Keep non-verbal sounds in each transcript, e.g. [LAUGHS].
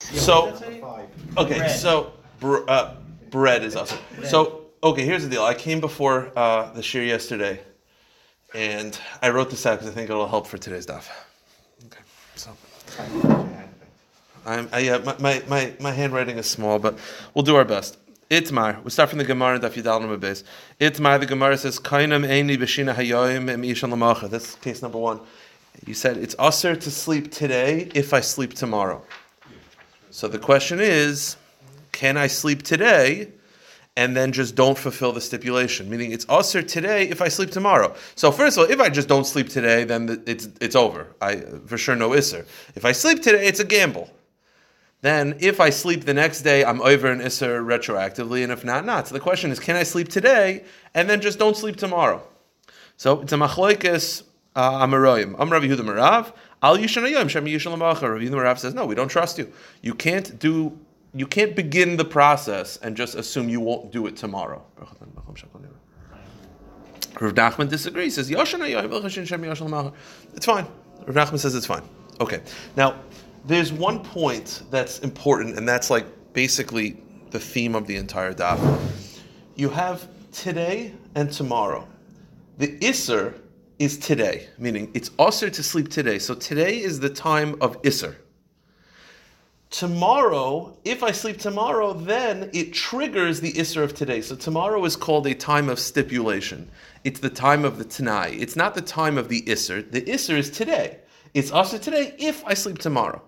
So, okay, Bread. so br- uh, bread is awesome. So, okay, here's the deal. I came before uh, the shiur yesterday, and I wrote this out because I think it'll help for today's daf. Okay, so I'm, I, uh, my, my, my, my handwriting is small, but we'll do our best. Itmar. We start from the Gemara in Daf Yudal Number Beis. Itmar. The Gemara says, "Kainam eini b'shina hayoyim em ishan lamacha." That's case number one. You said it's usher to sleep today if I sleep tomorrow. So the question is, can I sleep today and then just don't fulfill the stipulation? Meaning it's usher today if I sleep tomorrow. So first of all, if I just don't sleep today, then it's it's over. I for sure no isser. If I sleep today, it's a gamble. Then if I sleep the next day, I'm over an isser retroactively, and if not, not. So the question is, can I sleep today and then just don't sleep tomorrow? So it's a machloikis uh, amaroyim. I'm Rabbi Yehuda Marav. Al yishanayim shem yishan lamacha. Rabbi Yehuda Marav says, no, we don't trust you. You can't do. You can't begin the process and just assume you won't do it tomorrow. Rav Nachman disagrees. Says yishan lamacha. It's fine. Rav Nachman says it's fine. Okay. Now, there's one point that's important, and that's like basically the theme of the entire daf. You have today and tomorrow. The Isser is today, meaning it's Isser to sleep today. So today is the time of Isser. Tomorrow, if I sleep tomorrow, then it triggers the Isser of today. So tomorrow is called a time of stipulation. It's the time of the Tanai. It's not the time of the Isser. The Isser is today. It's Isser today if I sleep tomorrow.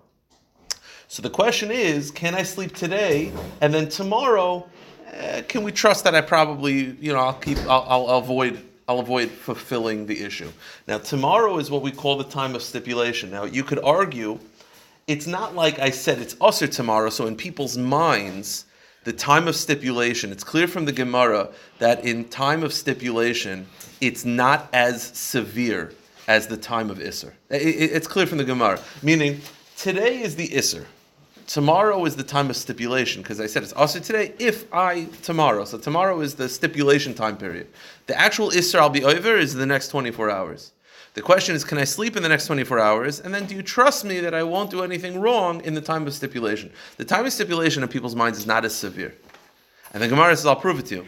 So the question is, can I sleep today and then tomorrow? eh, can we trust that I probably, you know, I'll keep, I'll, I'll avoid, I'll avoid fulfilling the issue. Now tomorrow is what we call the time of stipulation. Now you could argue, it's not like I said it's usher tomorrow. So in people's minds, the time of stipulation, it's clear from the Gemara that in time of stipulation, it's not as severe as the time of Isser. It's clear from the Gemara, meaning today is the Isser. Tomorrow is the time of stipulation because I said it's also today if I tomorrow. So tomorrow is the stipulation time period. The actual Isser I'll be over is the next 24 hours. The question is, can I sleep in the next 24 hours? And then do you trust me that I won't do anything wrong in the time of stipulation? The time of stipulation in people's minds is not as severe. And the Gemara says, I'll prove it to you.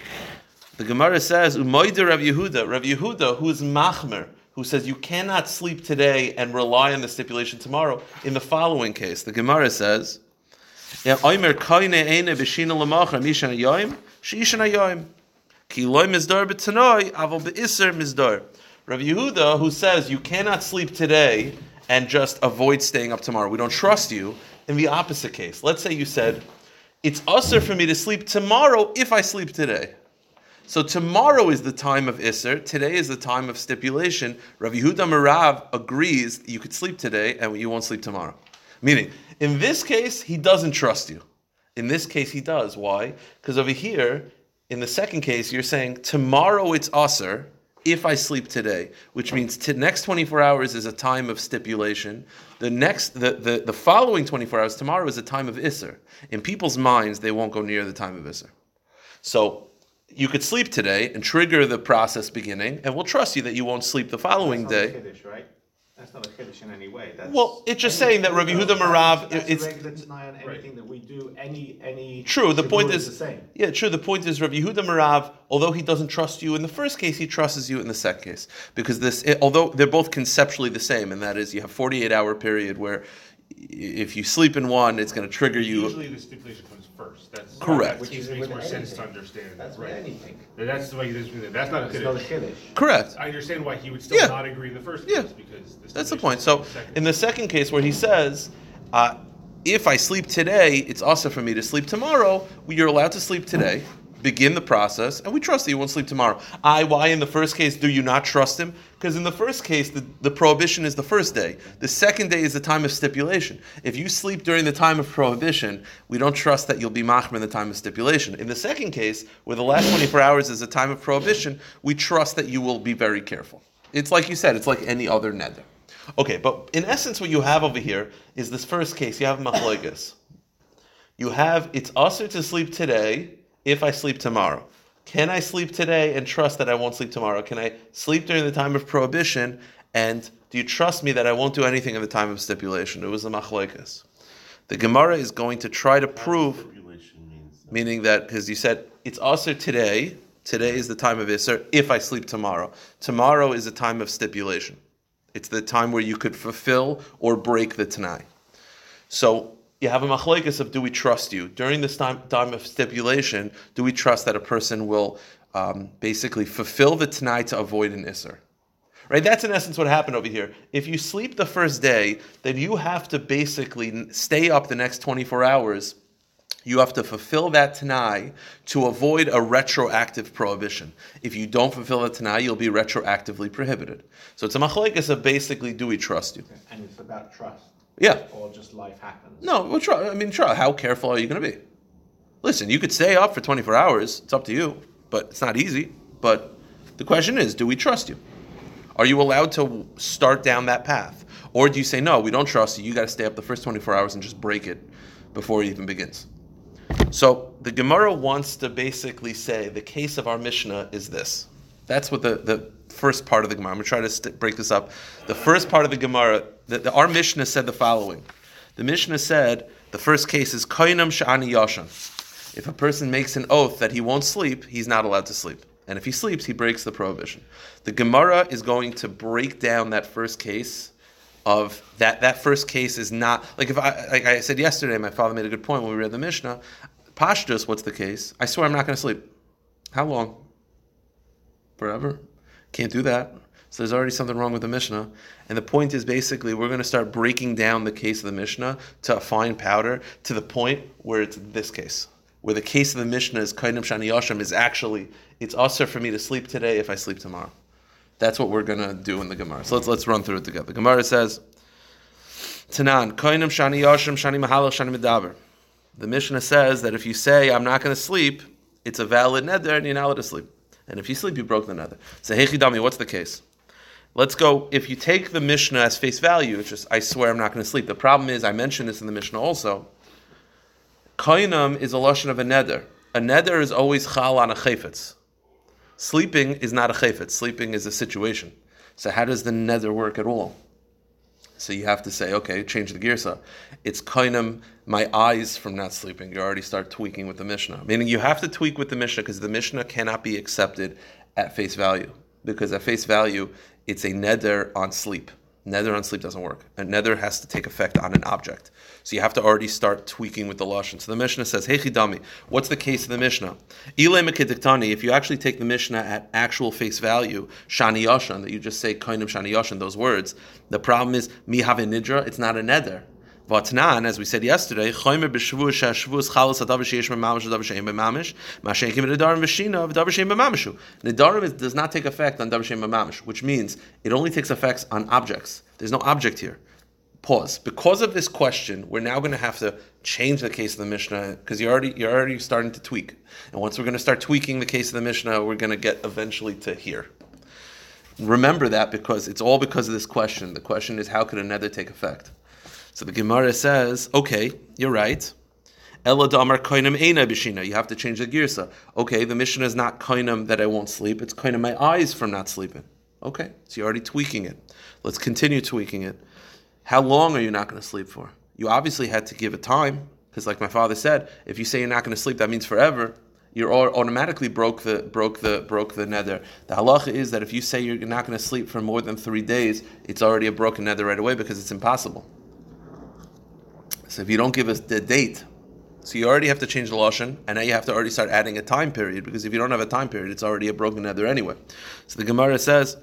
The Gemara says, Umoida Rav Yehuda, Rav Yehuda, who is Machmer, who says you cannot sleep today and rely on the stipulation tomorrow, in the following case, the Gemara says, "Ya oimer koine eine b'shina lamacha mishan hayoim, sheishan hayoim. Ki loy mizdar b'tanoi, avol be'isser. Rav Yehuda, who says you cannot sleep today and just avoid staying up tomorrow, we don't trust you, in the opposite case. Let's say you said, it's usher for me to sleep tomorrow if I sleep today. So tomorrow is the time of Isser. Today is the time of stipulation. Rav Yehuda Marav agrees you could sleep today and you won't sleep tomorrow. Meaning, in this case, he doesn't trust you. In this case, he does. Why? Because over here, in the second case, you're saying tomorrow it's Usser if I sleep today, which means the next 24 hours is a time of stipulation. The next, the, the, the following 24 hours, tomorrow is a time of Isser. In people's minds, they won't go near the time of Isser. So you could sleep today and trigger the process beginning, and we'll trust you that you won't sleep the following That's day. Kiddush, right? That's not a Kiddush in any way. That's Well, it's just saying that Rabbi Yehuda Marav, That's it's regular Tanai on anything that we do. Any any. true. The point is is, the same. yeah, true. The point is, Rabbi Yehuda Marav, although he doesn't trust you in the first case, he trusts you in the second case because this, eh, although they're both conceptually the same, and that is you have 48 hour period where if you sleep in one, it's going to trigger you. Usually the stipulation comes first. That's Correct. Which Which is makes with more sense anything. to understand. That's right. with anything. That's the way it is. with. That's not a It's not a kiddush. Kiddush. Correct. I understand why he would still Yeah. not agree in the first Yeah. place because the That's the point. So the in the second case where he says, uh, if I sleep today, it's also for me to sleep tomorrow. You're allowed to sleep today. Begin the process, and we trust that you won't sleep tomorrow. I, why in the first case do you not trust him? Because in the first case, the, the prohibition is the first day. The second day is the time of stipulation. If you sleep during the time of prohibition, we don't trust that you'll be machmer in the time of stipulation. In the second case, where the last 24 hours is the time of prohibition, we trust that you will be very careful. It's like you said, it's like any other neder. Okay, but in essence, what you have over here is this first case. You have machloigas. You have it's usher to sleep today if I sleep tomorrow. Can I sleep today and trust that I won't sleep tomorrow? Can I sleep during the time of prohibition and do you trust me that I won't do anything in the time of stipulation? It was a machloikas. The Gemara is going to try to prove, meaning that because you said it's usher today. Today is the time of Isser. If I sleep tomorrow, tomorrow is a time of stipulation. It's the time where you could fulfill or break the Tanai. So you have a machlekes of do we trust you during this time time of stipulation? Do we trust that a person will um, basically fulfill the Tanai to avoid an Isser? Right, that's in essence what happened over here. If you sleep the first day, then you have to basically stay up the next 24 hours. You have to fulfill that Tanai to avoid a retroactive prohibition. If you don't fulfill the Tanai, you'll be retroactively prohibited. So it's a machlekes of basically, do we trust you? And it's about trust, Yeah. or just life happens. No, well, try, I mean, try. How careful are you going to be? Listen, you could stay up for 24 hours. It's up to you, but it's not easy. But the question is, do we trust you? Are you allowed to start down that path? Or do you say, no, we don't trust you. You got to stay up the first 24 hours and just break it before it even begins? So the Gemara wants to basically say the case of our Mishnah is this. That's what the, the first part of the Gemara. I'm going to try to st- break this up. The first part of the Gemara, the, the, our Mishnah said the following. The Mishnah said the first case is Koinam Sha'ani Yashan. If a person makes an oath that he won't sleep, he's not allowed to sleep. And if he sleeps, he breaks the prohibition. The Gemara is going to break down that first case of that that first case is not like if I like I said yesterday, my father made a good point when we read the Mishnah. Pashtus, what's the case? I swear I'm not going to sleep. How long? Forever? Can't do that. So there's already something wrong with the Mishnah. And the point is basically we're going to start breaking down the case of the Mishnah to a fine powder to the point where it's this case. Where the case of the Mishnah is Kainim Shani Yasham is actually, it's usher for me to sleep today if I sleep tomorrow. That's what we're going to do in the Gemara. So let's, let's run through it together. The Gemara says, Tanan, Kainim Shani Yasham, Shani Mahalach, Shani Medaber. The Mishnah says that if you say, I'm not going to sleep, it's a valid neder and you're not allowed to sleep. And if you sleep, you broke the neder. So, Hechidami, what's the case? Let's go. If you take the Mishnah as face value, it's just, I swear I'm not going to sleep. The problem is, I mentioned this in the Mishnah also. Kainam is a lashon of a neder. A neder is always chal on a chayfetz. Sleeping is not a chayfetz. Sleeping is a situation. So how does the neder work at all? So you have to say, okay, change the girsa. It's kainam my eyes from not sleeping. You already start tweaking with the Mishnah. Meaning you have to tweak with the Mishnah because the Mishnah cannot be accepted at face value. Because at face value, it's a neder on sleep. Neder on sleep doesn't work. A neder has to take effect on an object. So you have to already start tweaking with the lashon. So the Mishnah says, "Hey chidami, what's the case of the Mishnah? Ile. If you actually take the Mishnah at actual face value, shani yashan, that you just say kind of shani yashan, those words. The problem is mi have nidra. It's not a neder. Vatnan, as we said yesterday, choymer b'shvu shashvus chalas adav sheyesh b'mamish adav sheyesh b'mamish mashenkim nedarim v'shina adav sheyesh b'mamishu. Nedarim does not take effect on adav sheyesh b'mamish, which means it only takes effects on objects. There's no object here. Pause. Because of this question, we're now going to have to change the case of the Mishnah because you're already you're already starting to tweak. And once we're going to start tweaking the case of the Mishnah, we're going to get eventually to here. Remember that because it's all because of this question. The question is how could a neder take effect? So the Gemara says, okay, you're right. Koinam eina b'shina. You have to change the girsa. Okay, the Mishnah is not koinam that I won't sleep. It's koinam my eyes from not sleeping. Okay, so you're already tweaking it. Let's continue tweaking it. How long are you not going to sleep for? You obviously had to give a time because, like my father said, if you say you're not going to sleep, that means forever. You're automatically broke the broke the broke the neder. The halacha is that if you say you're not going to sleep for more than three days, it's already a broken neder right away because it's impossible. So if you don't give us the date, so you already have to change the lashon, and now you have to already start adding a time period because if you don't have a time period, it's already a broken neder anyway. So the Gemara says,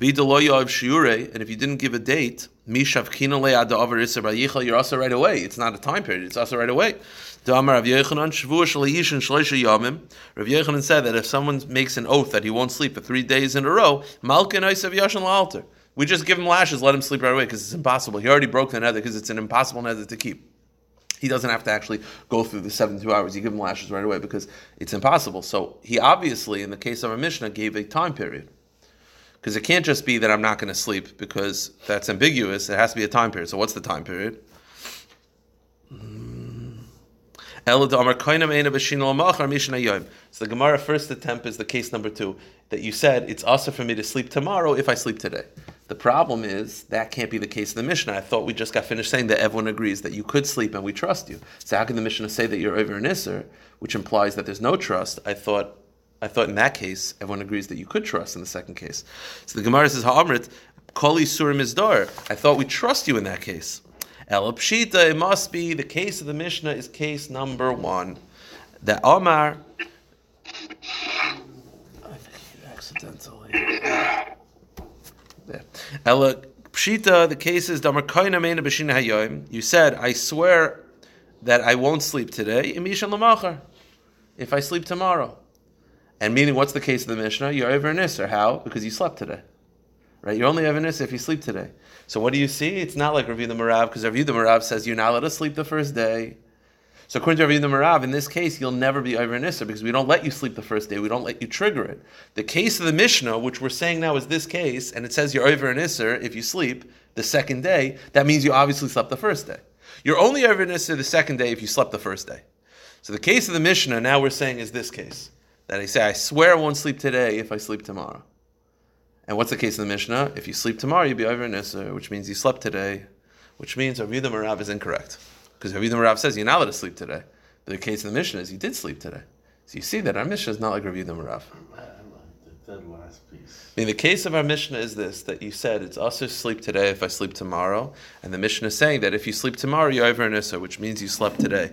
"V'daloyav shiure," and if you didn't give a date, yichal, you're also right away. It's not a time period; it's also right away. Rav Yechanan said that if someone makes an oath that he won't sleep for three days in a row, malkin yashin la'alter. We just give him lashes, let him sleep right away because it's impossible. He already broke the neder because it's an impossible neder to keep. He doesn't have to actually go through the 72 hours. You give him lashes right away because it's impossible. So he obviously, in the case of a Mishnah, gave a time period. Because it can't just be that I'm not going to sleep because that's ambiguous. It has to be a time period. So what's the time period? So the Gemara first attempt is the case number two that you said it's also for me to sleep tomorrow if I sleep today. The problem is that can't be the case of the Mishnah. I thought we just got finished saying that everyone agrees that you could sleep and we trust you. So how can the Mishnah say that you're over an Isser, which implies that there's no trust? I thought I thought in that case everyone agrees that you could trust in the second case. So the Gemara says Ha'amrit, Koli Surim Izdar. I thought we trust you in that case. El Pshita, it must be the case of the Mishnah is case number one. The Omar I think accidentally. Ella Pshita, the case is Damar Koina Meina B'Shina Hayoim. You said, I swear that I won't sleep today. Imishan Lamachar. If I sleep tomorrow. And meaning, what's the case of the Mishnah? You're over an Isser. How? Because you slept today. Right? You're only an if you sleep today. So what do you see? It's not like Rav the Marav, because Rav the Marav says you're not allowed to sleep the first day. So according to Rav the Marav, in this case, you'll never be over an Isser because we don't let you sleep the first day. We don't let you trigger it. The case of the Mishnah, which we're saying now is this case, and it says you're over an Isser if you sleep the second day, that means you obviously slept the first day. You're only over an Isser the second day if you slept the first day. So the case of the Mishnah now we're saying is this case. That I say, I swear I won't sleep today if I sleep tomorrow. And what's the case of the Mishnah? If you sleep tomorrow, you'll be over an which means you slept today, which means Rav Yehuda Marav is incorrect. Because Rav Yehuda Marav says you're not allowed to sleep today. But the case of the Mishnah is you did sleep today. So you see that our Mishnah is not like Rav like the dead last piece. I mean, the case of our Mishnah is this, that you said it's also sleep today if I sleep tomorrow. And the Mishnah is saying that if you sleep tomorrow, you're over an which means you slept today.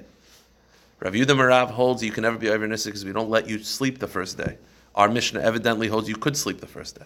Rav Yehuda Marav holds you can never be over an Isser because we don't let you sleep the first day. Our Mishnah evidently holds you could sleep the first day.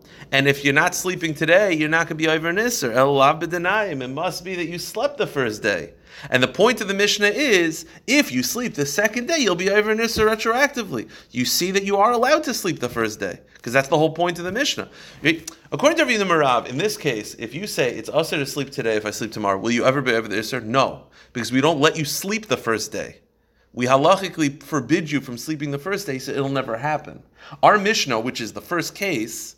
And if you're not sleeping today, you're not going to be over an Isser. El. It must be that you slept the first day. And the point of the Mishnah is, if you sleep the second day, you'll be over an Isser retroactively. You see that you are allowed to sleep the first day, because that's the whole point of the Mishnah. According to Ravina Marav, in this case, if you say it's usher to sleep today if I sleep tomorrow, will you ever be over the Isser? No, because we don't let you sleep the first day. We halachically forbid you from sleeping the first day, so it'll never happen. Our Mishnah, which is the first case,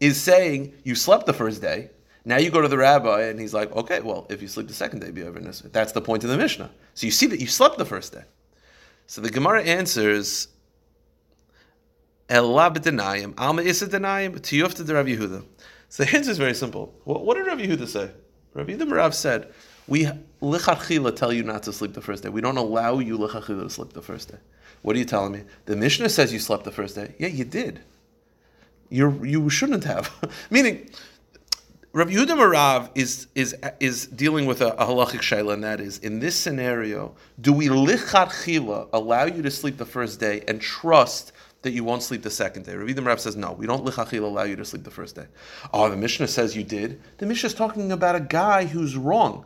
is saying you slept the first day. Now you go to the rabbi and he's like, okay, well, if you sleep the second day, be over Nisr. That's the point of the Mishnah. So you see that you slept the first day. So the Gemara answers, Ella b'denayim, alma isa denayim, tiyufta de Rav Yehuda. So the answer is very simple. What, what did Rav Yehuda say? Rav Yehuda Marav said, we lichachila tell you not to sleep the first day. We don't allow you lichachila to sleep the first day. What are you telling me? The Mishnah says you slept the first day. Yeah, you did you you shouldn't have. [LAUGHS] Meaning, Rav Yehuda Marav is is is dealing with a, a halachic shayla, and that is in this scenario, do we lichatchila allow you to sleep the first day and trust that you won't sleep the second day? Rav Yehuda Marav says no, we don't lichatchila allow you to sleep the first day. Oh, the Mishnah says you did. The Mishnah is talking about a guy who's wrong.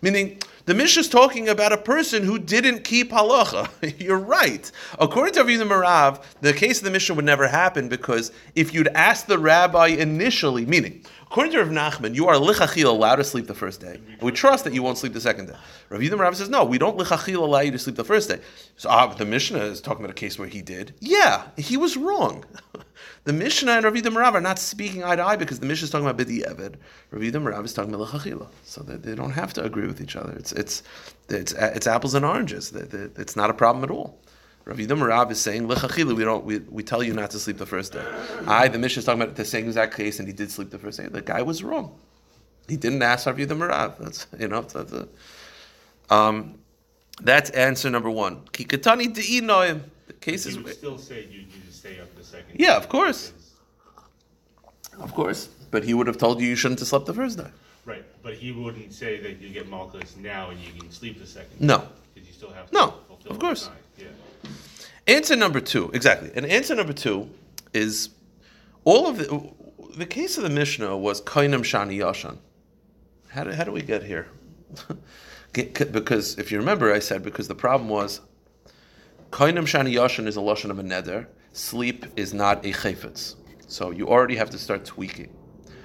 Meaning, the Mishnah is talking about a person who didn't keep halacha. [LAUGHS] You're right. According to Avinu Marav, the case of the Mishnah would never happen because if you'd asked the rabbi initially, meaning, according to Rav Nachman, you are lichachil allowed to sleep the first day. We trust that you won't sleep the second day. Rav Marav says, no, we don't lichachil allow you to sleep the first day. So ah, the Mishnah is talking about a case where he did. Yeah, he was wrong. [LAUGHS] The Mishnah and Rav Yehuda Marav are not speaking eye to eye because the Mishnah is talking about Bidi Eved. Rav Yehuda Marav is talking about Lechachila. So they, they don't have to agree with each other. It's, it's, it's, it's apples and oranges. It's not a problem at all. Rav Yehuda Marav is saying Lechachila, we don't we, we tell you not to sleep the first day. I, the Mishnah is talking about the same exact case and he did sleep the first day. The guy was wrong. He didn't ask Rav Yehuda Marav. That's you know that's a, um, that's answer number one. Kikatani de'inoim. The case is still say you to stay up the second. Yeah, day of course. because- Of course. But he would have told you you shouldn't have slept the first day. Right, but he wouldn't say that you get malchus now and you can sleep the second. No. Because you still have to No, fulfill of course. Yeah. Answer number two, exactly. And answer number two is all of the the case of the Mishnah was Kainam Shani Yashan. How do, how do we get here? [LAUGHS] Because if you remember, I said because the problem was Kainam Shani Yashan is a lashon of a neder. Sleep is not a chayfetz. So you already have to start tweaking.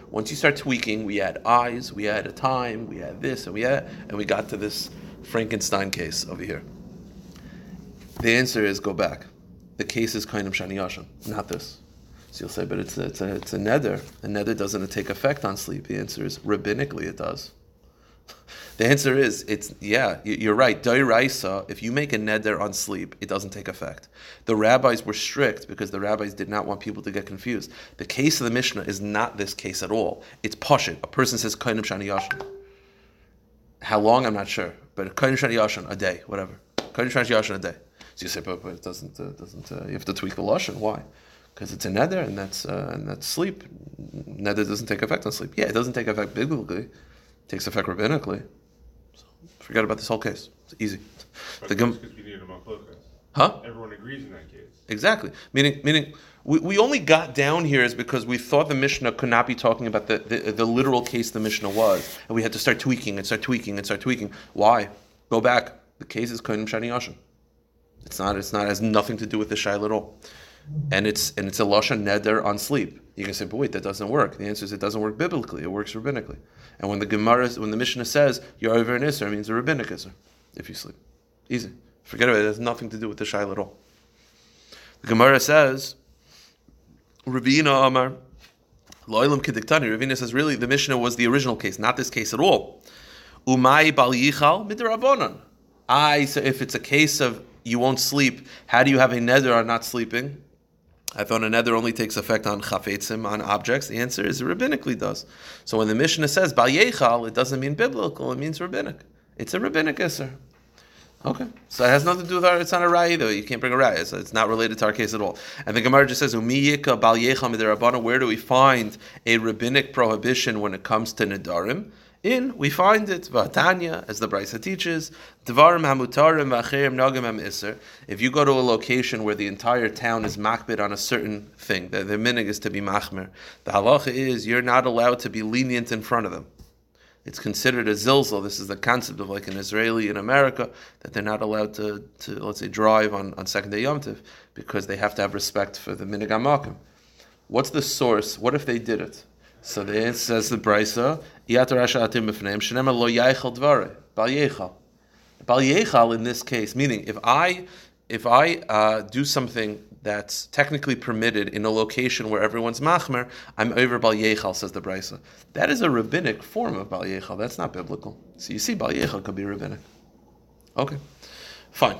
Once you start tweaking, we add eyes, we add a time, we add this, and we add, and we got to this Frankenstein case over here. The answer is go back. The case is Kainam Shani Yashan, not this. So you'll say, but it's a, it's a, it's a neder. A neder doesn't take effect on sleep. The answer is rabbinically it does. The answer is it's yeah, you- you're right. If you make a neder on sleep, it doesn't take effect. The rabbis were strict because the rabbis did not want people to get confused. The case of the Mishnah is not this case at all. It's pashit. A person says kainim shani yashin. How long? I'm not sure, but kainim shani yashin a day, whatever. Kainim shani yashin a day. So you say, but, but it doesn't uh, doesn't uh, you have to tweak the lashon? Why? Because it's a neder and that's uh, and that's sleep. Neder doesn't take effect on sleep. Yeah, it doesn't take effect biblically. It takes effect rabbinically. Forget about this whole case. It's easy. But The gem- because we need a machlokas. huh? Everyone agrees in that case. Exactly. Meaning, meaning we, we only got down here is because we thought the Mishnah could not be talking about the, the, the literal case the Mishnah was. And we had to start tweaking and start tweaking and start tweaking. Why? Go back. The case is Kohenim Shani Yashin. It's not, it's not, it has nothing to do with the Shail at all. And it's and it's a Lashon Neder on sleep. You can say, but wait, that doesn't work. The answer is it doesn't work biblically, it works rabbinically. And when the Gemara, when the Mishnah says you're over an Isser, it means a rabbinic Isser if you sleep. Easy. Forget about it. It has nothing to do with the Shail at all. The Gemara says, Ravina Amar, Loilam Kediktani. Ravina says, really, the Mishnah was the original case, not this case at all. Umay Bal Yichal Midrabanan. I, so if it's a case of you won't sleep, how do you have a neder on not sleeping? I thought a neder only takes effect on chafetzim, on objects. The answer is it rabbinically does. So when the Mishnah says Bal Yichal, it doesn't mean biblical, it means rabbinic. It's a rabbinic Isser. Okay, so it has nothing to do with our. It's not a raya though. You can't bring a raya, it's not related to our case at all. And the Gemara just says, "Umiyika bal yecham midirabana." Where do we find a rabbinic prohibition when it comes to nedarim? In we find it Vatanya, as the Brisa teaches, Devarim hamutarim v'acherim nagim Ham'iser. If you go to a location where the entire town is makbid on a certain thing, the, the minig is to be machmer. The halacha is you're not allowed to be lenient in front of them. It's considered a zilzal. This is the concept of like an Israeli in America that they're not allowed to, to let's say, drive on, on second day Yom Tiv because they have to have respect for the minig. What's the source? What if they did it? So the answer says the brisa, "Iyatar Rasha atim b'fneim shenema lo yaichal dvare bal yechal." Bal yechal in this case, meaning if I if I uh, do something that's technically permitted in a location where everyone's machmer, I'm over bal yechal, says the brisa. That is a rabbinic form of bal yechal. That's not biblical. So you see, bal yechal could be rabbinic. Okay, fine.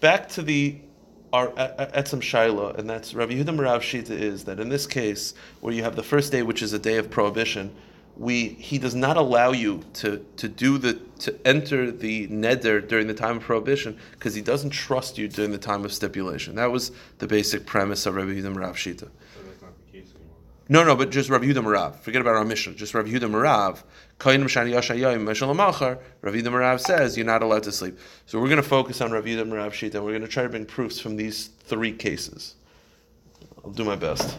Back to the our etzem shaila, and that's Rabbi Yehuda Marav Shita is that in this case where you have the first day, which is a day of prohibition, we he does not allow you to to do the to enter the neder during the time of prohibition because he doesn't trust you during the time of stipulation. That was the basic premise of Rabbi Yehuda Marav Shita. So that's not the case anymore. No, no, but just Rabbi Yehuda Marav. Forget about our Mishnah. Just Rabbi Yehuda Marav. Kainim shani yashayim meshal amachar. Rabbi Yehuda Marav says you're not allowed to sleep. So we're going to focus on Rabbi Yehuda Marav Shita, and we're going to try to bring proofs from these three cases. I'll do my best.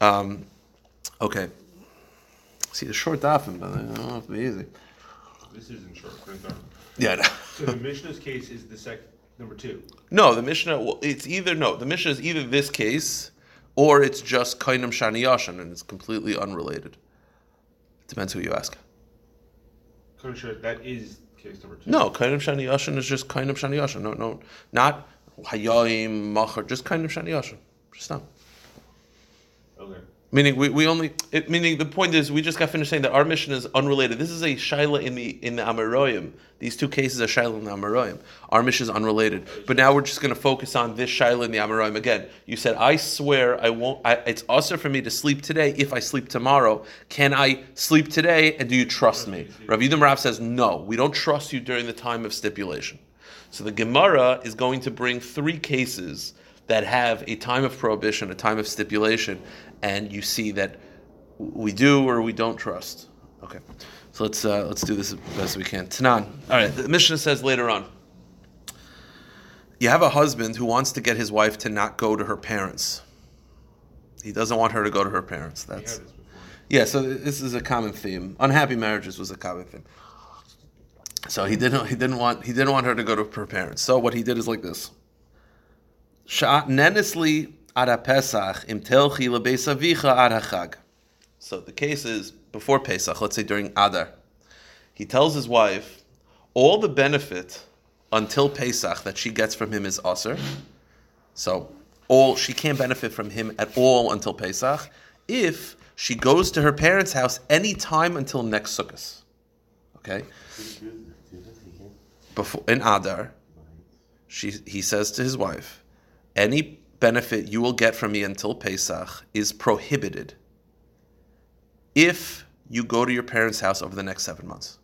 Um, okay. See the short dafim, but I don't know if it'll be easy. This isn't short. Yeah. No. So the Mishnah's case is the second number two. No, the Mishnah. well, It's either no. The Mishnah is either this case, or it's just kainim shani yashan, and it's completely unrelated. Depends who you ask. That is case number two. No, kainim shani yashan is just kainim shani yashan. No, no, not hayayim machar. Just kainim shani yashan. Just not. Okay. Meaning we, we only it, meaning the point is we just got finished saying that our Mishnah is unrelated. This is a shaila in the in the Amaroyim. These two cases are shaila in the Amaroyim. Our Mishnah is unrelated. But now we're just going to focus on this shaila in the Amaroyim again. You said I swear I won't. I, it's also for me to sleep today if I sleep tomorrow. Can I sleep today? And do you trust me? Rav Yudam Rav says no. We don't trust you during the time of stipulation. So the Gemara is going to bring three cases that have a time of prohibition, a time of stipulation, and you see that we do or we don't trust. Okay, so let's uh, let's do this as best we can. Tanan. All right, the Mishnah says later on. You have a husband who wants to get his wife to not go to her parents. He doesn't want her to go to her parents. That's yeah. So this is a common theme. Unhappy marriages was a common theme. So he didn't he didn't want he didn't want her to go to her parents. So what he did is like this. Pesach im telchi. So the case is before Pesach, let's say during Adar. He tells his wife all the benefit until Pesach that she gets from him is usher. So all she can't benefit from him at all until Pesach if she goes to her parents' house any time until next Sukkot. Okay, before in Adar, she he says to his wife, any benefit you will get from me until Pesach is prohibited if you go to your parents' house over the next seven months.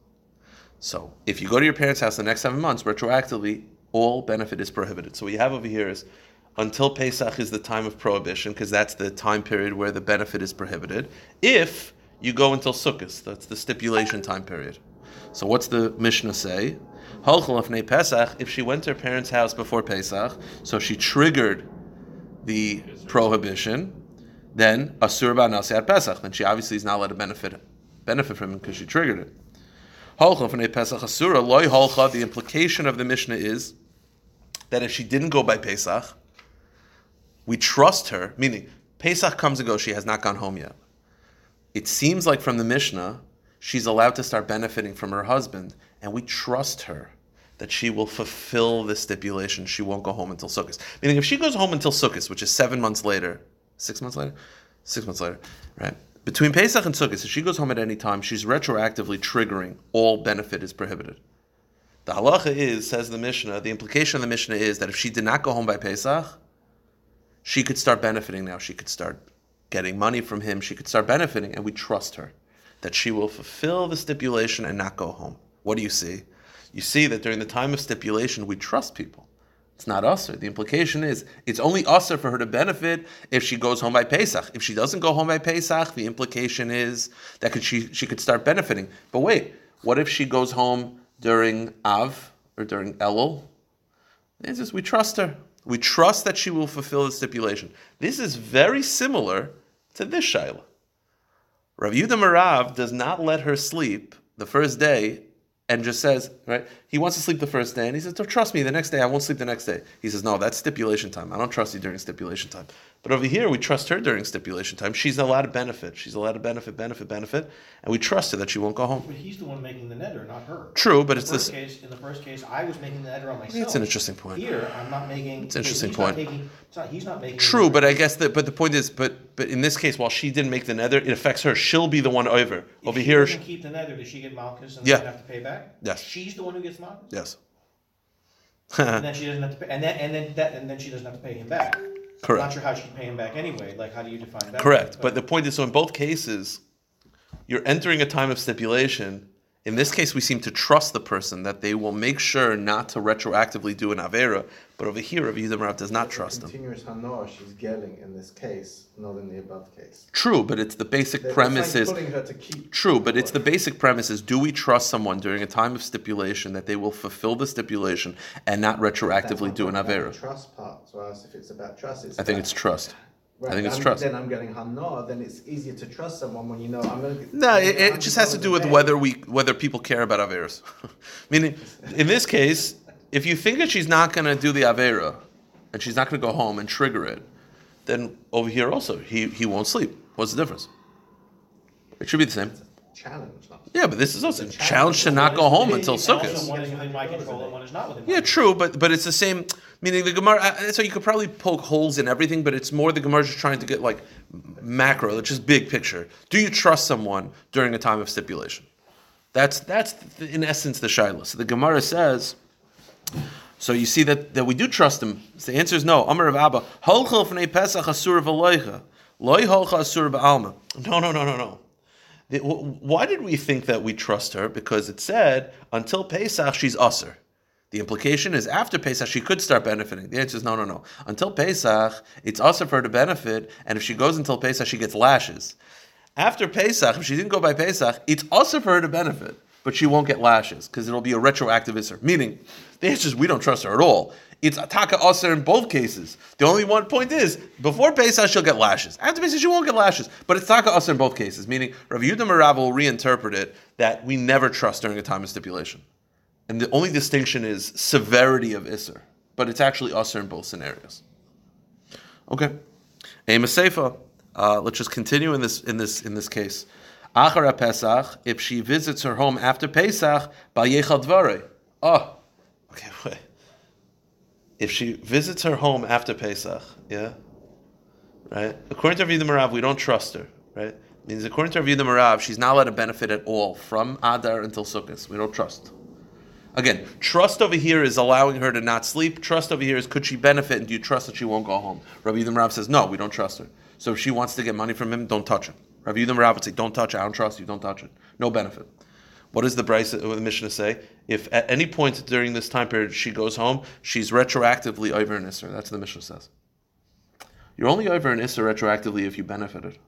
So if you go to your parents' house the next seven months, retroactively, all benefit is prohibited. So what you have over here is until Pesach is the time of prohibition, because that's the time period where the benefit is prohibited. If you go until Sukkot, that's the stipulation time period. So what's the Mishnah say? Pesach, if she went to her parents' house before Pesach, so she triggered the prohibition, then Asur Nasi at Pesach. Then she obviously is not allowed to benefit benefit from it because she triggered it. Halcha Pesach Asura loy halcha. The implication of the Mishnah is that if she didn't go by Pesach, we trust her. Meaning Pesach comes and goes, she has not gone home yet. It seems like from the Mishnah, she's allowed to start benefiting from her husband, and we trust her that she will fulfill the stipulation. She won't go home until Sukkot. Meaning, if she goes home until Sukkot, which is seven months later, six months later, six months later, right? Between Pesach and Sukkot, if she goes home at any time, she's retroactively triggering all benefit is prohibited. The halacha is, says the Mishnah, the implication of the Mishnah is that if she did not go home by Pesach, she could start benefiting now. She could start getting money from him. She could start benefiting, and we trust her that she will fulfill the stipulation and not go home. What do you see? You see that during the time of stipulation, we trust people. It's not usher. The implication is it's only usher for her to benefit if she goes home by Pesach. If she doesn't go home by Pesach, the implication is that could she she could start benefiting. But wait, what if she goes home during Av or during Elul? It's just we trust her. We trust that she will fulfill the stipulation. This is very similar to this shaila. Rav Yudah Marav does not let her sleep the first day and just says, right, he wants to sleep the first day, and he says, "Don't trust me. The next day, I won't sleep the next day." He says, "No, that's stipulation time. I don't trust you during stipulation time." But over here, we trust her during stipulation time. She's allowed to benefit. She's allowed to benefit, benefit, benefit, and we trust her that she won't go home. But he's the one making the neder, not her. True, but In it's the first this. case, in the first case, I was making the neder on myself. It's an interesting point. Here, I'm not making. It's an interesting he's not point. making- it's not- he's not making. True, but. I guess that. But the point is, but but in this case, while she didn't make the neder, it affects her. She'll be the one over. If Over she here, doesn't keep the neder, does she get malchus and Yeah. have to pay back? Yes. She's the one who gets malchus. yes. And then she doesn't have to pay, and then, and then that, and then she doesn't have to pay him back. Correct. I'm not sure how she can pay him back anyway, like, how do you define that? Correct. But the point is, so in both cases, you're entering a time of stipulation. In this case, we seem to trust the person that they will make sure not to retroactively do an avera. But over here, Rav Yehuda Rav does not trust them. Continuous hanoah she's getting in this case, not in the above case. True, but it's the basic They're- premise is like putting her to keep. true, but it's the basic premise is: do we trust someone during a time of stipulation that they will fulfill the stipulation and not retroactively do an avera? Trust part. So I asked if it's about trust. It's I think it's trust. Right, I think it's I'm- trust. Then I'm getting hanoah. Then it's easier to trust someone when you know I'm going to. No, it, it just has to do with whether we whether people care about averas. [LAUGHS] Meaning, in this case, if you think that she's not going to do the avera, and she's not going to go home and trigger it, then over here also he he won't sleep. What's the difference? It should be the same. challenge. Yeah, but this is also a challenge. challenge to not go home until also Sukkot. one is within my control and one is not within my Yeah, true, but but it's the same. Meaning the Gemara. uh, So you could probably poke holes in everything, but it's more the Gemara just trying to get like macro, just big picture. Do you trust someone during a time of stipulation? That's that's the, in essence the shaila. So the Gemara says. So you see that, that we do trust him. So the answer is no. Amar of Abba. Holchel fnei Pesach asur v'loicha. Loi holcha asur ba'alma. No, no, no, no, no. Why did we think that we trust her? Because it said until Pesach she's usher. The implication is after Pesach she could start benefiting. The answer is no, no, no. Until Pesach, it's also for her to benefit, and if she goes until Pesach, she gets lashes. After Pesach, if she didn't go by Pesach, it's also for her to benefit, but she won't get lashes because it'll be a retroactive isser. Meaning, the answer is we don't trust her at all. It's ataka usher in both cases. The only one point is before Pesach she'll get lashes. After Pesach she won't get lashes, but it's taka usher in both cases. Meaning, Rav Yehuda Marav will reinterpret it that we never trust during a time of stipulation, and the only distinction is severity of isser, but it's actually usher in both scenarios. Okay. Amos Seifa. Uh, let's just continue in this in this in this case. Achara Pesach, if she visits her home after Pesach, by Yechal Dvare. Oh, okay. [LAUGHS] Wait. if she visits her home after Pesach, yeah, right? According to Rav Marav, we don't trust her, right? Means according to Rav Marav, she's not allowed to benefit at all from Adar until Sukkot. We don't trust. Again, trust over here is allowing her to not sleep. Trust over here is could she benefit and do you trust that she won't go home? Rabbi Yehuda Marav says no, we don't trust her. So if she wants to get money from him, don't touch it. Rabbi Yehuda Marav would say don't touch it. I don't trust you. Don't touch it. No benefit. What does the Brisa uh, the Mishnah say? If at any point during this time period she goes home, she's retroactively over an Isser. That's what the Mishnah says. You're only over an Isser retroactively if you benefited.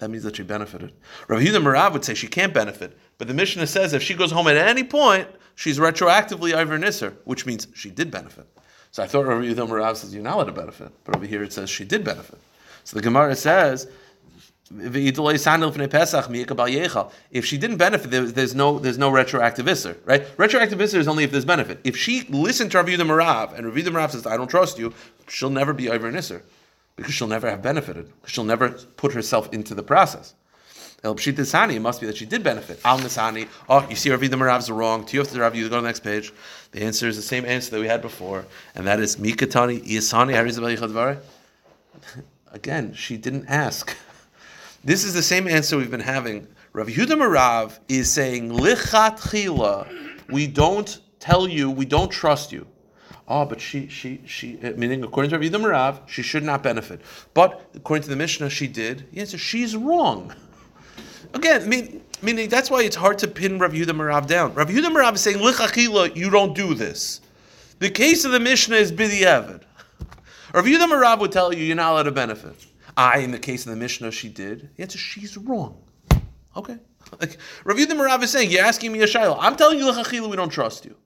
That means that she benefited. Rabbi Yehuda Marav would say she can't benefit, but the Mishnah says if she goes home at any point, she's retroactively over an Isser, which means she did benefit. So I thought Rabbi Yehuda Marav says you're not allowed to benefit, but over here it says she did benefit. So the Gemara says if she didn't benefit, there's no there's no retroactive isser, right? Retroactive isser is only if there's benefit. If she listened to Rabbi Yehuda Marav and Rabbi Yehuda Marav says, "I don't trust you," she'll never be over an isser because she'll never have benefited. She'll never put herself into the process. El Pshit Nisani, it must be that she did benefit. Al Nisani, oh, you see Rabbi Yehuda Marav's are wrong. Tiyuf to Rabbi Yehuda, go to the next page. The answer is the same answer that we had before, and that is Mikatani, Yisani, Harizabah [LAUGHS] Again, she didn't ask. This is the same answer we've been having. Rav Yehuda Marav is saying, Lichat chila, we don't tell you, we don't trust you. Oh, but she, she, she, meaning according to Yehuda Marav, she should not benefit. But according to the Mishnah, she did. The answer, she's wrong. Again, mean, meaning that's why it's hard to pin Rav Yehuda Marav down. Rav Yehuda Marav is saying, Lichachila, you don't do this. The case of the Mishnah is Bidi Evid. Rav Yehuda Marav would tell you, you're not allowed to benefit. I, in the case of the Mishnah, she did. The answer, she's wrong. Okay. Like, Rav Yehuda Marav is saying, you're asking me a shayla. I'm telling you, Lechachila, we don't trust you.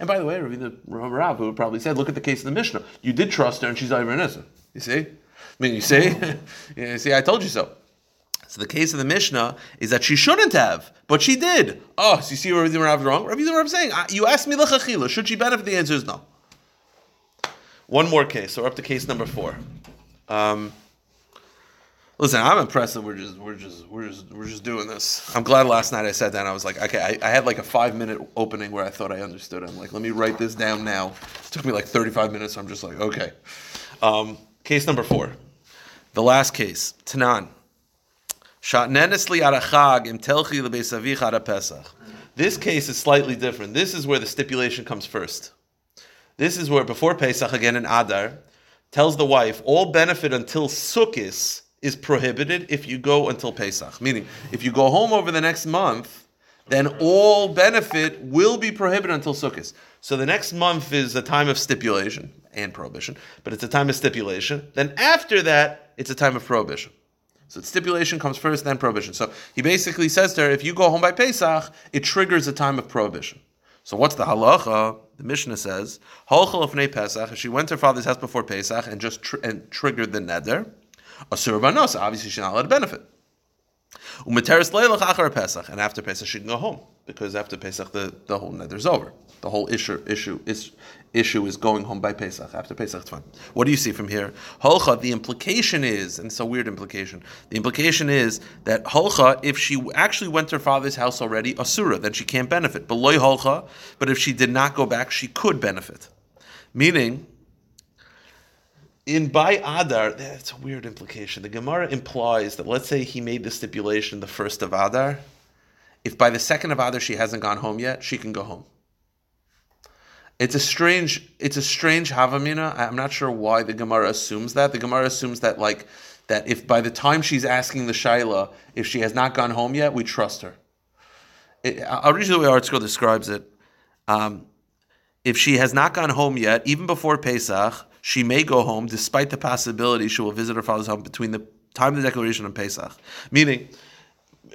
And by the way, Rav Yehuda Marav would probably said, look at the case of the Mishnah. You did trust her, and she's Ivan Issa. You see? I mean, you see? [LAUGHS] you see, I told you so. So the case of the Mishnah is that she shouldn't have, but she did. Oh, so you see Rav Yehuda Marav is wrong? Rav Yehuda Marav is saying, you asked me Lechachila. Should she benefit? The answer is no. One more case. So we're up to case number four. Um, Listen, I'm impressed that we're just we're just we're just we're just doing this. I'm glad last night I sat down. I was like, okay, I, I had like a five minute opening where I thought I understood. I'm like, let me write this down now. It took me like 35 minutes. I'm just like, okay. Um, case number four, the last case, Tanan. This case is slightly different. This is where the stipulation comes first. This is where before Pesach again in Adar tells the wife all benefit until Sukkis is prohibited if you go until Pesach. Meaning, if you go home over the next month, then all benefit will be prohibited until Sukkot. So the next month is a time of stipulation and prohibition, but it's a time of stipulation. Then after that, it's a time of prohibition. So stipulation comes first, then prohibition. So he basically says to her, if you go home by Pesach, it triggers a time of prohibition. So what's the halacha? The Mishnah says, "Halcha of Nei Pesach, she went to her father's house before Pesach and just tr- and triggered the neder, Asur banos, obviously she's not allowed to benefit. Umeteris leilach achar Pesach, and after Pesach she can go home because after Pesach the, the whole neder's over. The whole issue issue is issue is going home by Pesach. After Pesach, fine. What do you see from here? Holcha. The implication is, and it's a weird implication. The implication is that Holcha, if she actually went to her father's house already, Asura, then she can't benefit. Beloy Holcha, but if she did not go back, she could benefit. Meaning in by Adar, that's a weird implication. The Gemara implies that let's say he made the stipulation the first of Adar. If by the second of Adar she hasn't gone home yet, she can go home. It's a strange, it's a strange havamina. I'm not sure why the Gemara assumes that. The Gemara assumes that like that if by the time she's asking the shaila, if she has not gone home yet, we trust her. It, the way ArtScroll describes it. Um, if she has not gone home yet, even before Pesach, she may go home despite the possibility she will visit her father's home between the time of the declaration and Pesach. Meaning,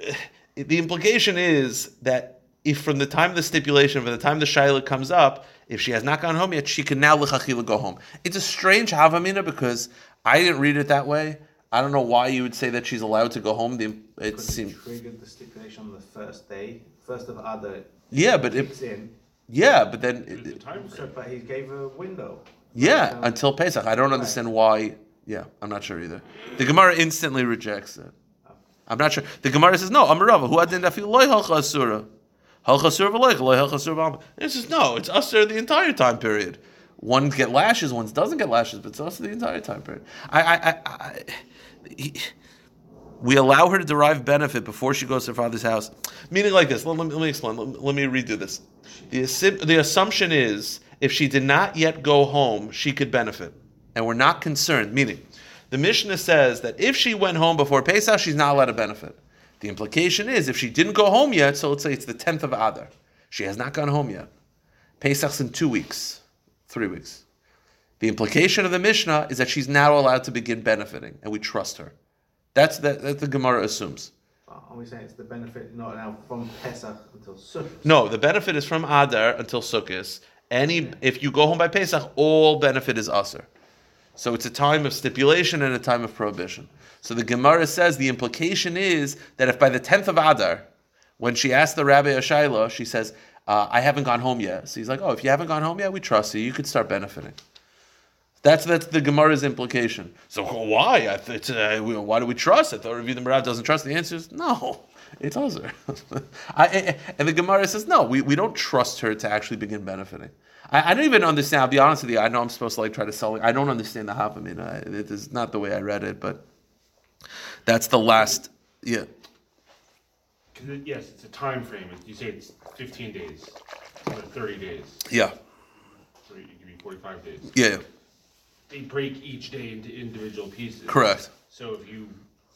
eh, the implication is that if from the time of the stipulation, from the time the shaila comes up, if she has not gone home yet, she can now l'chachila go home. It's a strange havamina because I didn't read it that way. I don't know why you would say that she's allowed to go home. The, it seems triggered the stipulation on the first day, first of Adar. Yeah, but it, in. yeah, but then the time so, but he gave a window. Yeah, um, until Pesach. I don't understand why. Yeah, I'm not sure either. The Gemara instantly rejects it. I'm not sure. The Gemara says no. Amarava who hadn't feel loy halcha asura, halcha asura v'loy loy halcha asura It says no. It's asur the entire time period. One get lashes, one doesn't get lashes, but it's also the entire time period. I, I, I, I he- we allow her to derive benefit before she goes to her father's house. Meaning like this. Let, let me, let me explain. Let, let me redo this. The, the assumption is if she did not yet go home, she could benefit, and we're not concerned. Meaning, the Mishnah says that if she went home before Pesach, she's not allowed to benefit. The implication is if she didn't go home yet, so let's say it's the tenth of Adar, she has not gone home yet. Pesach's in two weeks, three weeks. The implication of the Mishnah is that she's now allowed to begin benefiting, and we trust her. That's that, that the Gemara assumes. Are we saying it's the benefit not now from Pesach until Sukkot? No, the benefit is from Adar until Sukkot. Any if you go home by Pesach, all benefit is usher. So it's a time of stipulation and a time of prohibition. So the Gemara says the implication is that if by the tenth of Adar, when she asked the Rabbi Ashayla, she says, uh, "I haven't gone home yet." So he's like, "Oh, if you haven't gone home yet, we trust you. You could start benefiting." That's that's the Gemara's implication. So why? Uh, why do we trust? I thought Rav the Marav doesn't trust. The answer is no. It's. [LAUGHS] I, I- and the Gemara says no. We, we don't trust her to actually begin benefiting. I, I don't even understand. I'll be honest with you. I know I'm supposed to like try to sell. it. I don't understand the Hafamina. I- mean, It is not the way I read it, but that's the last. Yeah. it- yes, it's a time frame. You say it's 15 days, or 30 days, Yeah. so it could be 45 days. Yeah. yeah. They break each day into individual pieces. Correct. So if you,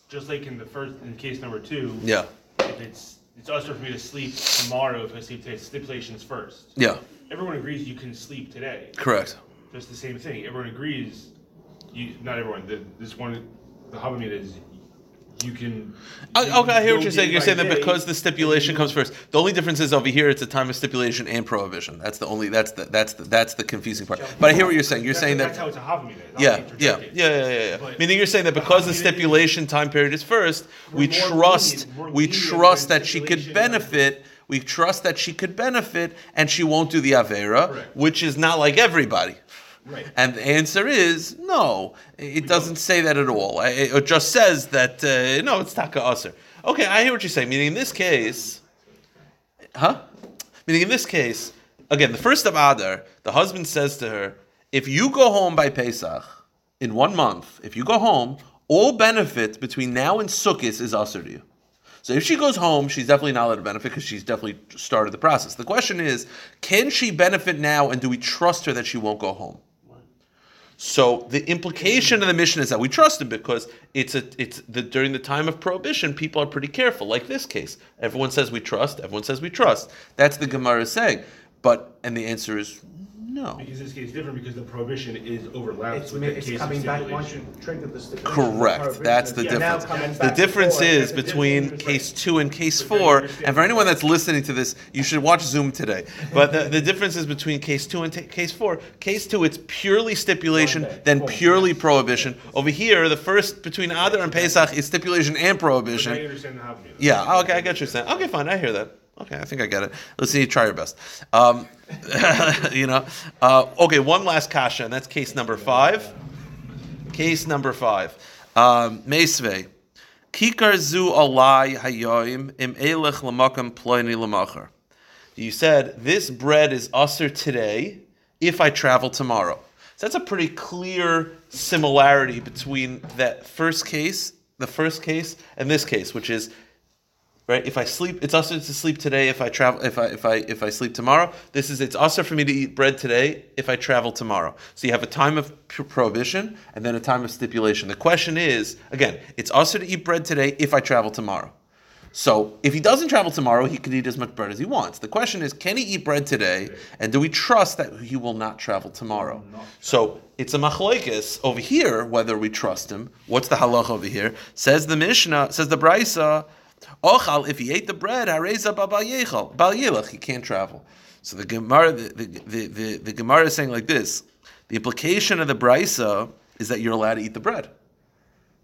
just like in the first, in case number two, Yeah. If it's, it's also for me to sleep tomorrow if I sleep today, stipulations first. Yeah. Everyone agrees you can sleep today. Correct. Just the same thing. Everyone agrees, you, not everyone, the, this one, the Havamid is, you can. Oh, I- Okay, I hear what you're saying. You're saying that because the stipulation comes first. The only difference is over here, it's a time of stipulation and prohibition. That's the only. That's the that's the that's the confusing part. But I hear what you're saying. You're That's- saying That's that. how it's a Havamid. Yeah, yeah, yeah, yeah, yeah, yeah. Meaning you're saying that because the you- stipulation time period is first, we trust we trust that she could benefit. We trust that she could benefit, and she won't do the avera, which is not like everybody. Right. And the answer is no. It doesn't say that at all. It it just says that uh, no, it's taka aser. Okay, I hear what you're saying. Meaning in this case, huh? Meaning in this case, again, the first of Adar, the husband says to her, if you go home by Pesach in one month, if you go home, all benefit between now and Sukkot is aser to you. So if she goes home, she's definitely not allowed to benefit because she's definitely started the process. The question is, can she benefit now, and do we trust her that she won't go home? So the implication of the Mishnah is that we trust him because it's a it's the during the time of prohibition, people are pretty careful. Like this case, everyone says we trust. Everyone says we trust. That's the Gemara saying. But and the answer is no. Because this case is different because the prohibition is overlapped It's, with mi- the it's case coming of back once you stipulation. trigger the stipulation. Correct. prohibition, That's the it's now difference. coming The back difference before. is the difference between case two and case four. And for anyone that's listening to this, you should watch Zoom today. But the, the difference is between case two and ta case four. Case two, it's purely stipulation, One then purely prohibition. Over here, the first between Adar and Pesach is stipulation and now you prohibition. understand the Havamid. Yeah, okay, I get your you're saying. Okay, fine, I hear that. Okay, I think I get it. Let's see, try your best. Um, [LAUGHS] you know, uh, okay, one last kasha, and that's case number five. Case number five. Um, Meisvei. Kikar zu alai hayoim im elech lamakam ploini lamacher. You said, this bread is usher today if I travel tomorrow. So that's a pretty clear similarity between that first case, the first case, and this case, which is right? If I sleep, it's also to sleep today. If I travel, if I if I if I sleep tomorrow, this is it's also for me to eat bread today. If I travel tomorrow, so you have a time of prohibition and then a time of stipulation. The question is again, it's also to eat bread today if I travel tomorrow. So if he doesn't travel tomorrow, he can eat as much bread as he wants. The question is, can he eat bread today, and do we trust that he will not travel tomorrow? So it's a machlokes over here whether we trust him. What's the halacha over here? Says the Mishnah, says the Brisa, Ochal, if he ate the bread, hareza yelach, he can't travel. So the Gemara, the, the, the, the, the Gemara is saying like this: the implication of the Brisa is that you're allowed to eat the bread.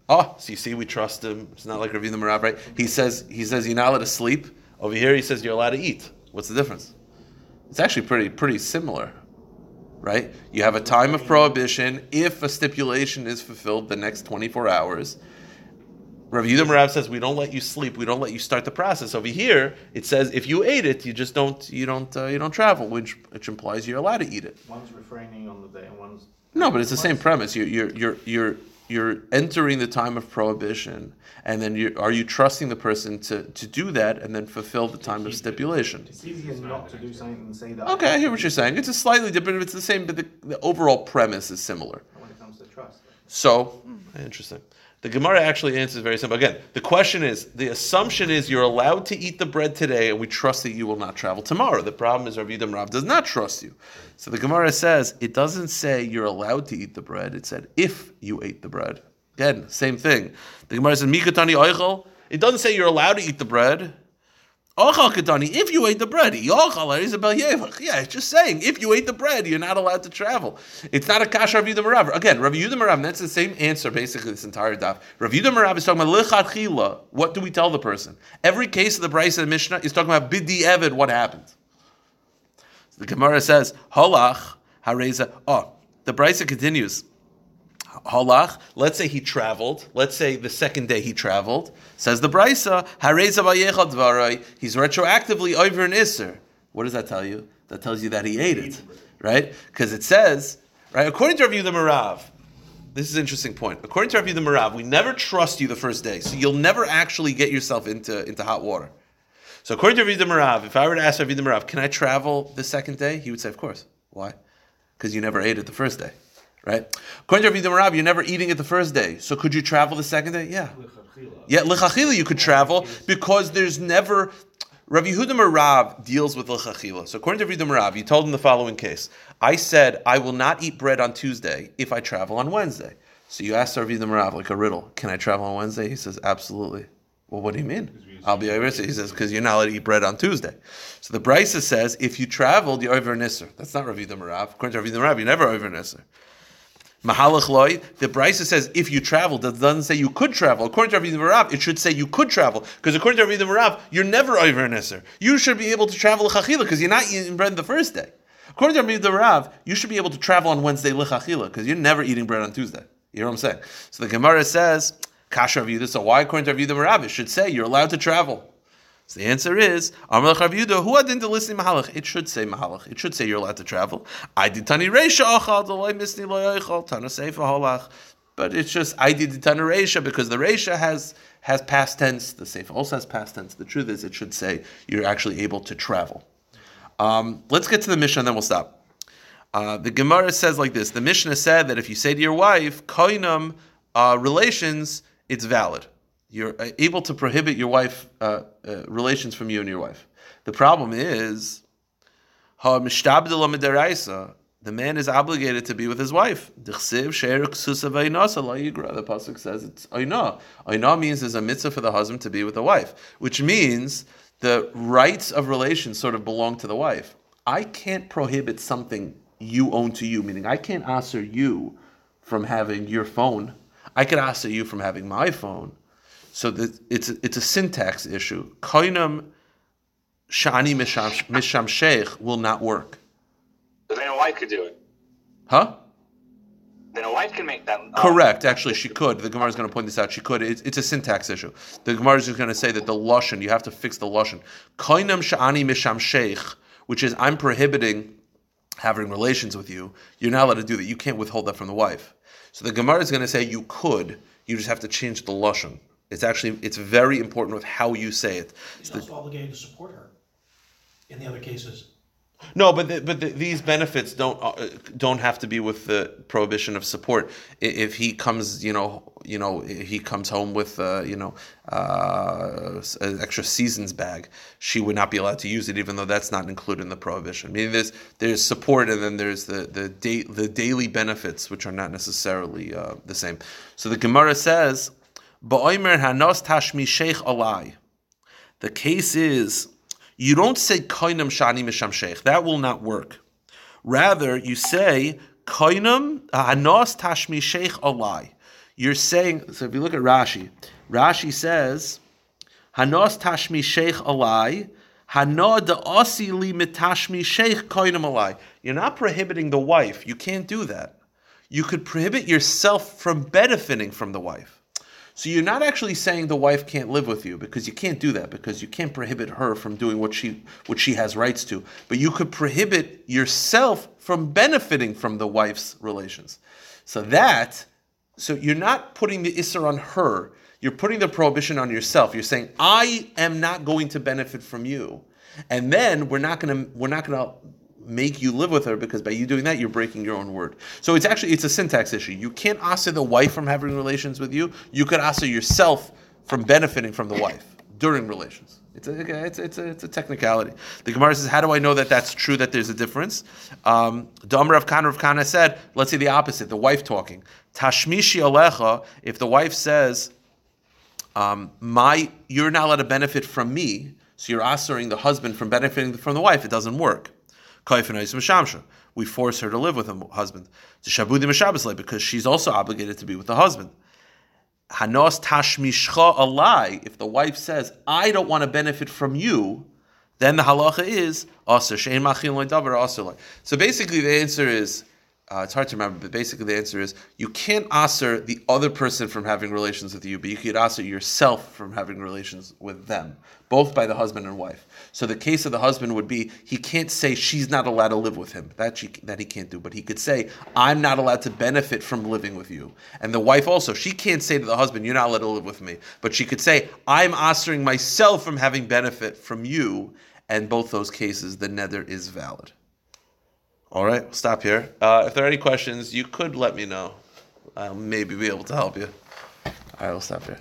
Oh, so you see, we trust him. It's not like Ravina Marav, right? He says he says you're not allowed to sleep. Over here, he says you're allowed to eat. What's the difference? It's actually pretty pretty similar, right? You have a time of prohibition if a stipulation is fulfilled the next 24 hours. Rav Yehuda Marav says we don't let you sleep, we don't let you start the process. Over here, it says if you ate it, you just don't you don't uh, you don't travel, which which implies you're allowed to eat it. One's refraining on the day and one's. No, but it's the same premise. You're you're you're you're you're entering the time of prohibition, and then you are you trusting the person to to do that and then fulfill the time of stipulation. It's easier not to do something than say that. Okay, I hear what you're saying. It's a slightly different. It's the same, but the, the overall premise is similar. When it comes to trust. So, interesting. The Gemara actually answers very simple. Again, the question is the assumption is you're allowed to eat the bread today, and we trust that you will not travel tomorrow. The problem is Rav Yudah Marav does not trust you. So the Gemara says it doesn't say you're allowed to eat the bread. It said if you ate the bread. Again, same thing. The Gemara says Mikatani oichel. It doesn't say you're allowed to eat the bread. If you ate the bread. Yeah, it's just saying, if you ate the bread, you're not allowed to travel. It's not a Kash Rav Yudah Marav. Again, Rav Yudah Marav, that's the same answer basically this entire daf. Rav Yudah Marav is talking about What do we tell the person? Every case of the Brisa and Mishnah is talking about Bidi Evid, what happened. The Gemara says, Holach Hareza. Oh, the Brisa continues. Halach, let's say he traveled. Let's say the second day he traveled. Says the Brisa. He's retroactively over an Isser. What does that tell you? That tells you that he ate it, right? Because it says, right, according to Rav the Marav, this is an interesting point. According to Rav the Marav, we never trust you the first day, so you'll never actually get yourself into, into hot water. So according to Rav Yehuda Marav, if I were to ask Rav Yehuda Marav, can I travel the second day? He would say, of course. Why? Because you never ate it the first day right? According to you're never eating it the first day. So could you travel the second day? Yeah. Yeah, lechachila you could travel because there's never. Rav Yehuda Marav deals with lechachila. So according to Yehuda Marav, you told him the following case. I said I will not eat bread on Tuesday if I travel on Wednesday. So you asked Yehuda Marav like a riddle. Can I travel on Wednesday? He says absolutely. Well, what do you mean? I'll be over. He says because you're not allowed to eat bread on Tuesday. So the Brisa says if you traveled, you're over nisser. That's not Yehuda Marav. According to Yehuda Marav, you're never over nisser. Mahalach loy. The Brisa says if you travel, that doesn't say you could travel. According to Rabbi Marav, it should say you could travel because according to Rabbi Marav, you're never over an Isser. You should be able to travel l'chachila because you're not eating bread the first day. According to Rabbi Marav, you should be able to travel on Wednesday l'chachila because you're never eating bread on Tuesday. You know what I'm saying? So the Gemara says kasha Rabbi So why according to Rabbi Marav, it should say you're allowed to travel. So the answer is, who didn't listen mahalach? It should say mahalach. It should say you're allowed to travel. I did tani reisha achal delay misni loyachal tana seifa halach. But it's just I did tani reisha because the reisha has has past tense. The seifa also has past tense. The truth is, it should say you're actually able to travel. Um, let's get to the Mishnah and then we'll stop. Uh, the Gemara says like this: The Mishnah said that if you say to your wife koinam uh, relations, it's valid you're able to prohibit your wife uh, uh, relations from you and your wife. The problem is, the man is obligated to be with his wife. The pasuk says it's oina. Oina means there's a mitzvah for the husband to be with the wife, which means the rights of relations sort of belong to the wife. I can't prohibit something you own to you, meaning I can't answer you from having your phone. I can answer you from having my phone. So the, it's a, it's a syntax issue. Koinam shani misham sheikh will not work. But then a wife could do it. Huh? Then a wife can make that. Um, Correct. Actually, she could. The Gemara is going to point this out. She could. It's, it's a syntax issue. The Gemara is just going to say that the lashon you have to fix the lashon. Koinam shani misham sheikh, which is I'm prohibiting having relations with you. You're not allowed to do that. You can't withhold that from the wife. So the Gemara is going to say you could. You just have to change the lashon. It's actually it's very important with how you say it. He's also obligated to support her in the other cases. No, but the, but the, these benefits don't uh, don't have to be with the prohibition of support. If he comes, you know, you know, he comes home with, uh, you know, uh, an extra seasons bag, she would not be allowed to use it, even though that's not included in the prohibition. I mean, there's there's support, and then there's the the da- the daily benefits, which are not necessarily uh, the same. So the Gemara says Ba'omer hanos tashmi sheikh alai. The case is, you don't say koinam shani misham sheikh. That will not work. Rather, you say koinam hanos tashmi sheikh alai. You're saying, so if you look at Rashi, Rashi says, hanos tashmi sheikh alai, hana da li mitashmi sheikh koinam alai. You're not prohibiting the wife. You can't do that. You could prohibit yourself from benefiting from the wife. So you're not actually saying the wife can't live with you because you can't do that because you can't prohibit her from doing what she what she has rights to. But you could prohibit yourself from benefiting from the wife's relations. So that so you're not putting the isser on her. You're putting the prohibition on yourself. You're saying I am not going to benefit from you, and then we're not gonna we're not gonna make you live with her because by you doing that you're breaking your own word. So it's actually it's a syntax issue. You can't asa the wife from having relations with you. You could asa yourself from benefiting from the wife during relations. It's a, it's, it's, a, it's a technicality. The Gemara says, how do I know that that's true, that there's a difference? Um, Rav Kahana Rav Kahana said, let's say the opposite, the wife talking. Tashmishi alecha, if the wife says, um, my, you're not allowed to benefit from me, so you're assuring the husband from benefiting from the wife, it doesn't work. We force her to live with a husband. Because she's also obligated to be with the husband. Hanos tashmishcha alai. If the wife says, "I don't want to benefit from you," then the halacha is aser shein machin davar aser So basically, the answer is. Uh, it's hard to remember, but basically the answer is you can't aser the other person from having relations with you, but you could aser yourself from having relations with them, both by the husband and wife. So the case of the husband would be he can't say she's not allowed to live with him. That she, that he can't do, but he could say I'm not allowed to benefit from living with you. And the wife also, she can't say to the husband you're not allowed to live with me, but she could say I'm asering myself from having benefit from you. And both those cases, the neder is valid. All right, we'll stop here. Uh, if there are any questions, you could let me know. I'll maybe be able to help you. All right, we'll stop here.